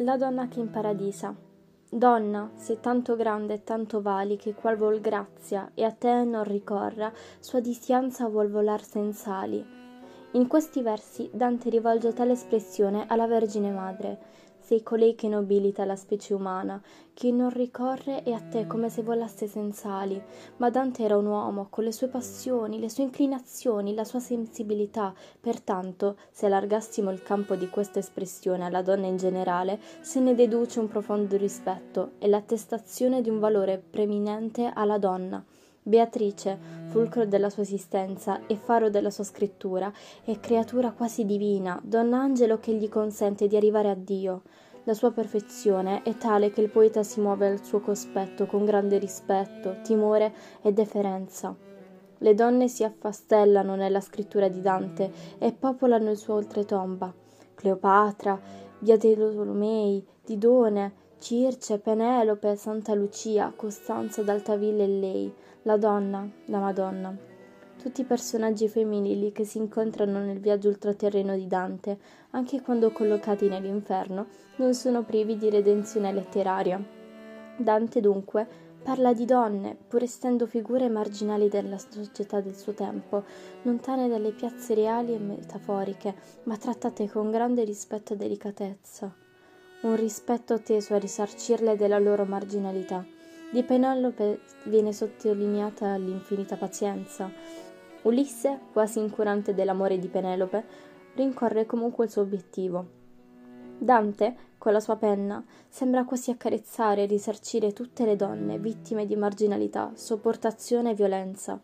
La donna che in paradisa. Donna, se tanto grande e tanto vali che qual vol grazia e a te non ricorra, sua distanza vuol volar senz'ali. In questi versi Dante rivolge tale espressione alla Vergine Madre, sei colei che nobilita la specie umana, che non ricorre e a te come se volasse senz'ali. Ma Dante era un uomo, con le sue passioni, le sue inclinazioni, la sua sensibilità. Pertanto, se allargassimo il campo di questa espressione alla donna in generale, se ne deduce un profondo rispetto e l'attestazione di un valore preminente alla donna. Beatrice, fulcro della sua esistenza e faro della sua scrittura, è creatura quasi divina, donn'angelo che gli consente di arrivare a Dio. La sua perfezione è tale che il poeta si muove al suo cospetto con grande rispetto, timore e deferenza. Le donne si affastellano nella scrittura di Dante e popolano il suo oltretomba. Cleopatra, Beate Didone, Circe, Penelope, Santa Lucia, Costanza d'Altavilla e lei, la donna, la Madonna. Tutti i personaggi femminili che si incontrano nel viaggio ultraterreno di Dante, anche quando collocati nell'inferno, non sono privi di redenzione letteraria. Dante dunque parla di donne, pur essendo figure marginali della società del suo tempo, lontane dalle piazze reali e metaforiche, ma trattate con grande rispetto e delicatezza un rispetto teso a risarcirle della loro marginalità. Di Penelope viene sottolineata l'infinita pazienza. Ulisse, quasi incurante dell'amore di Penelope, rincorre comunque il suo obiettivo. Dante, con la sua penna, sembra quasi accarezzare e risarcire tutte le donne vittime di marginalità, sopportazione e violenza.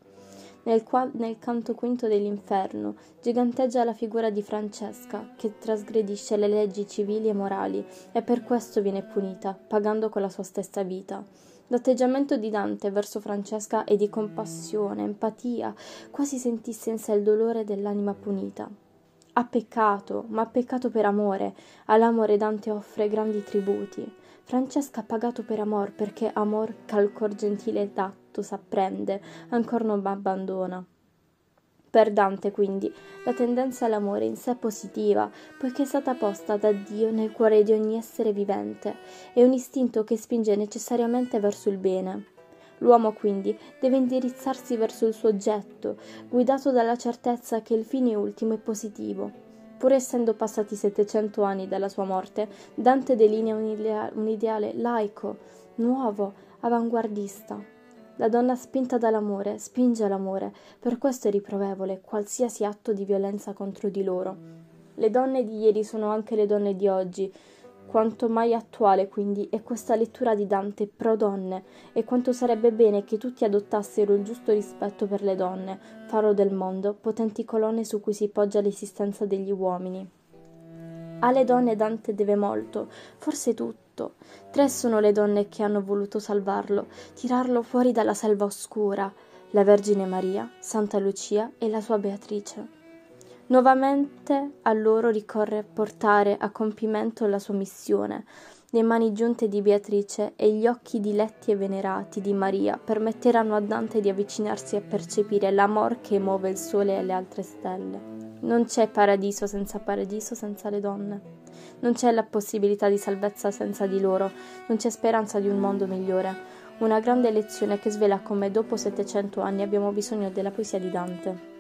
Nel, qua- nel canto quinto dell'inferno giganteggia la figura di Francesca, che trasgredisce le leggi civili e morali e per questo viene punita, pagando con la sua stessa vita. L'atteggiamento di Dante verso Francesca è di compassione, empatia, quasi sentisse in sé il dolore dell'anima punita. Ha peccato, ma ha peccato per amore. All'amore Dante offre grandi tributi. Francesca ha pagato per amor, perché amor ch'al cor gentile datto s'apprende, ancor non abbandona. Per Dante, quindi, la tendenza all'amore in sé è positiva, poiché è stata posta da Dio nel cuore di ogni essere vivente, è un istinto che spinge necessariamente verso il bene. L'uomo quindi deve indirizzarsi verso il suo oggetto, guidato dalla certezza che il fine ultimo è positivo. Pur essendo passati 700 anni dalla sua morte, Dante delinea un, idea- un ideale laico, nuovo, avanguardista. La donna spinta dall'amore spinge all'amore, per questo è riprovevole qualsiasi atto di violenza contro di loro. Le donne di ieri sono anche le donne di oggi, quanto mai attuale quindi è questa lettura di Dante pro donne e quanto sarebbe bene che tutti adottassero il giusto rispetto per le donne, faro del mondo, potenti colonne su cui si poggia l'esistenza degli uomini. Alle donne Dante deve molto, forse tutto. Tre sono le donne che hanno voluto salvarlo, tirarlo fuori dalla selva oscura, la Vergine Maria, Santa Lucia e la sua Beatrice. Nuovamente a loro ricorre portare a compimento la sua missione. Le mani giunte di Beatrice e gli occhi diletti e venerati di Maria permetteranno a Dante di avvicinarsi a percepire l'amor che muove il sole e le altre stelle. Non c'è paradiso senza paradiso senza le donne. Non c'è la possibilità di salvezza senza di loro. Non c'è speranza di un mondo migliore. Una grande lezione che svela come dopo 700 anni abbiamo bisogno della poesia di Dante.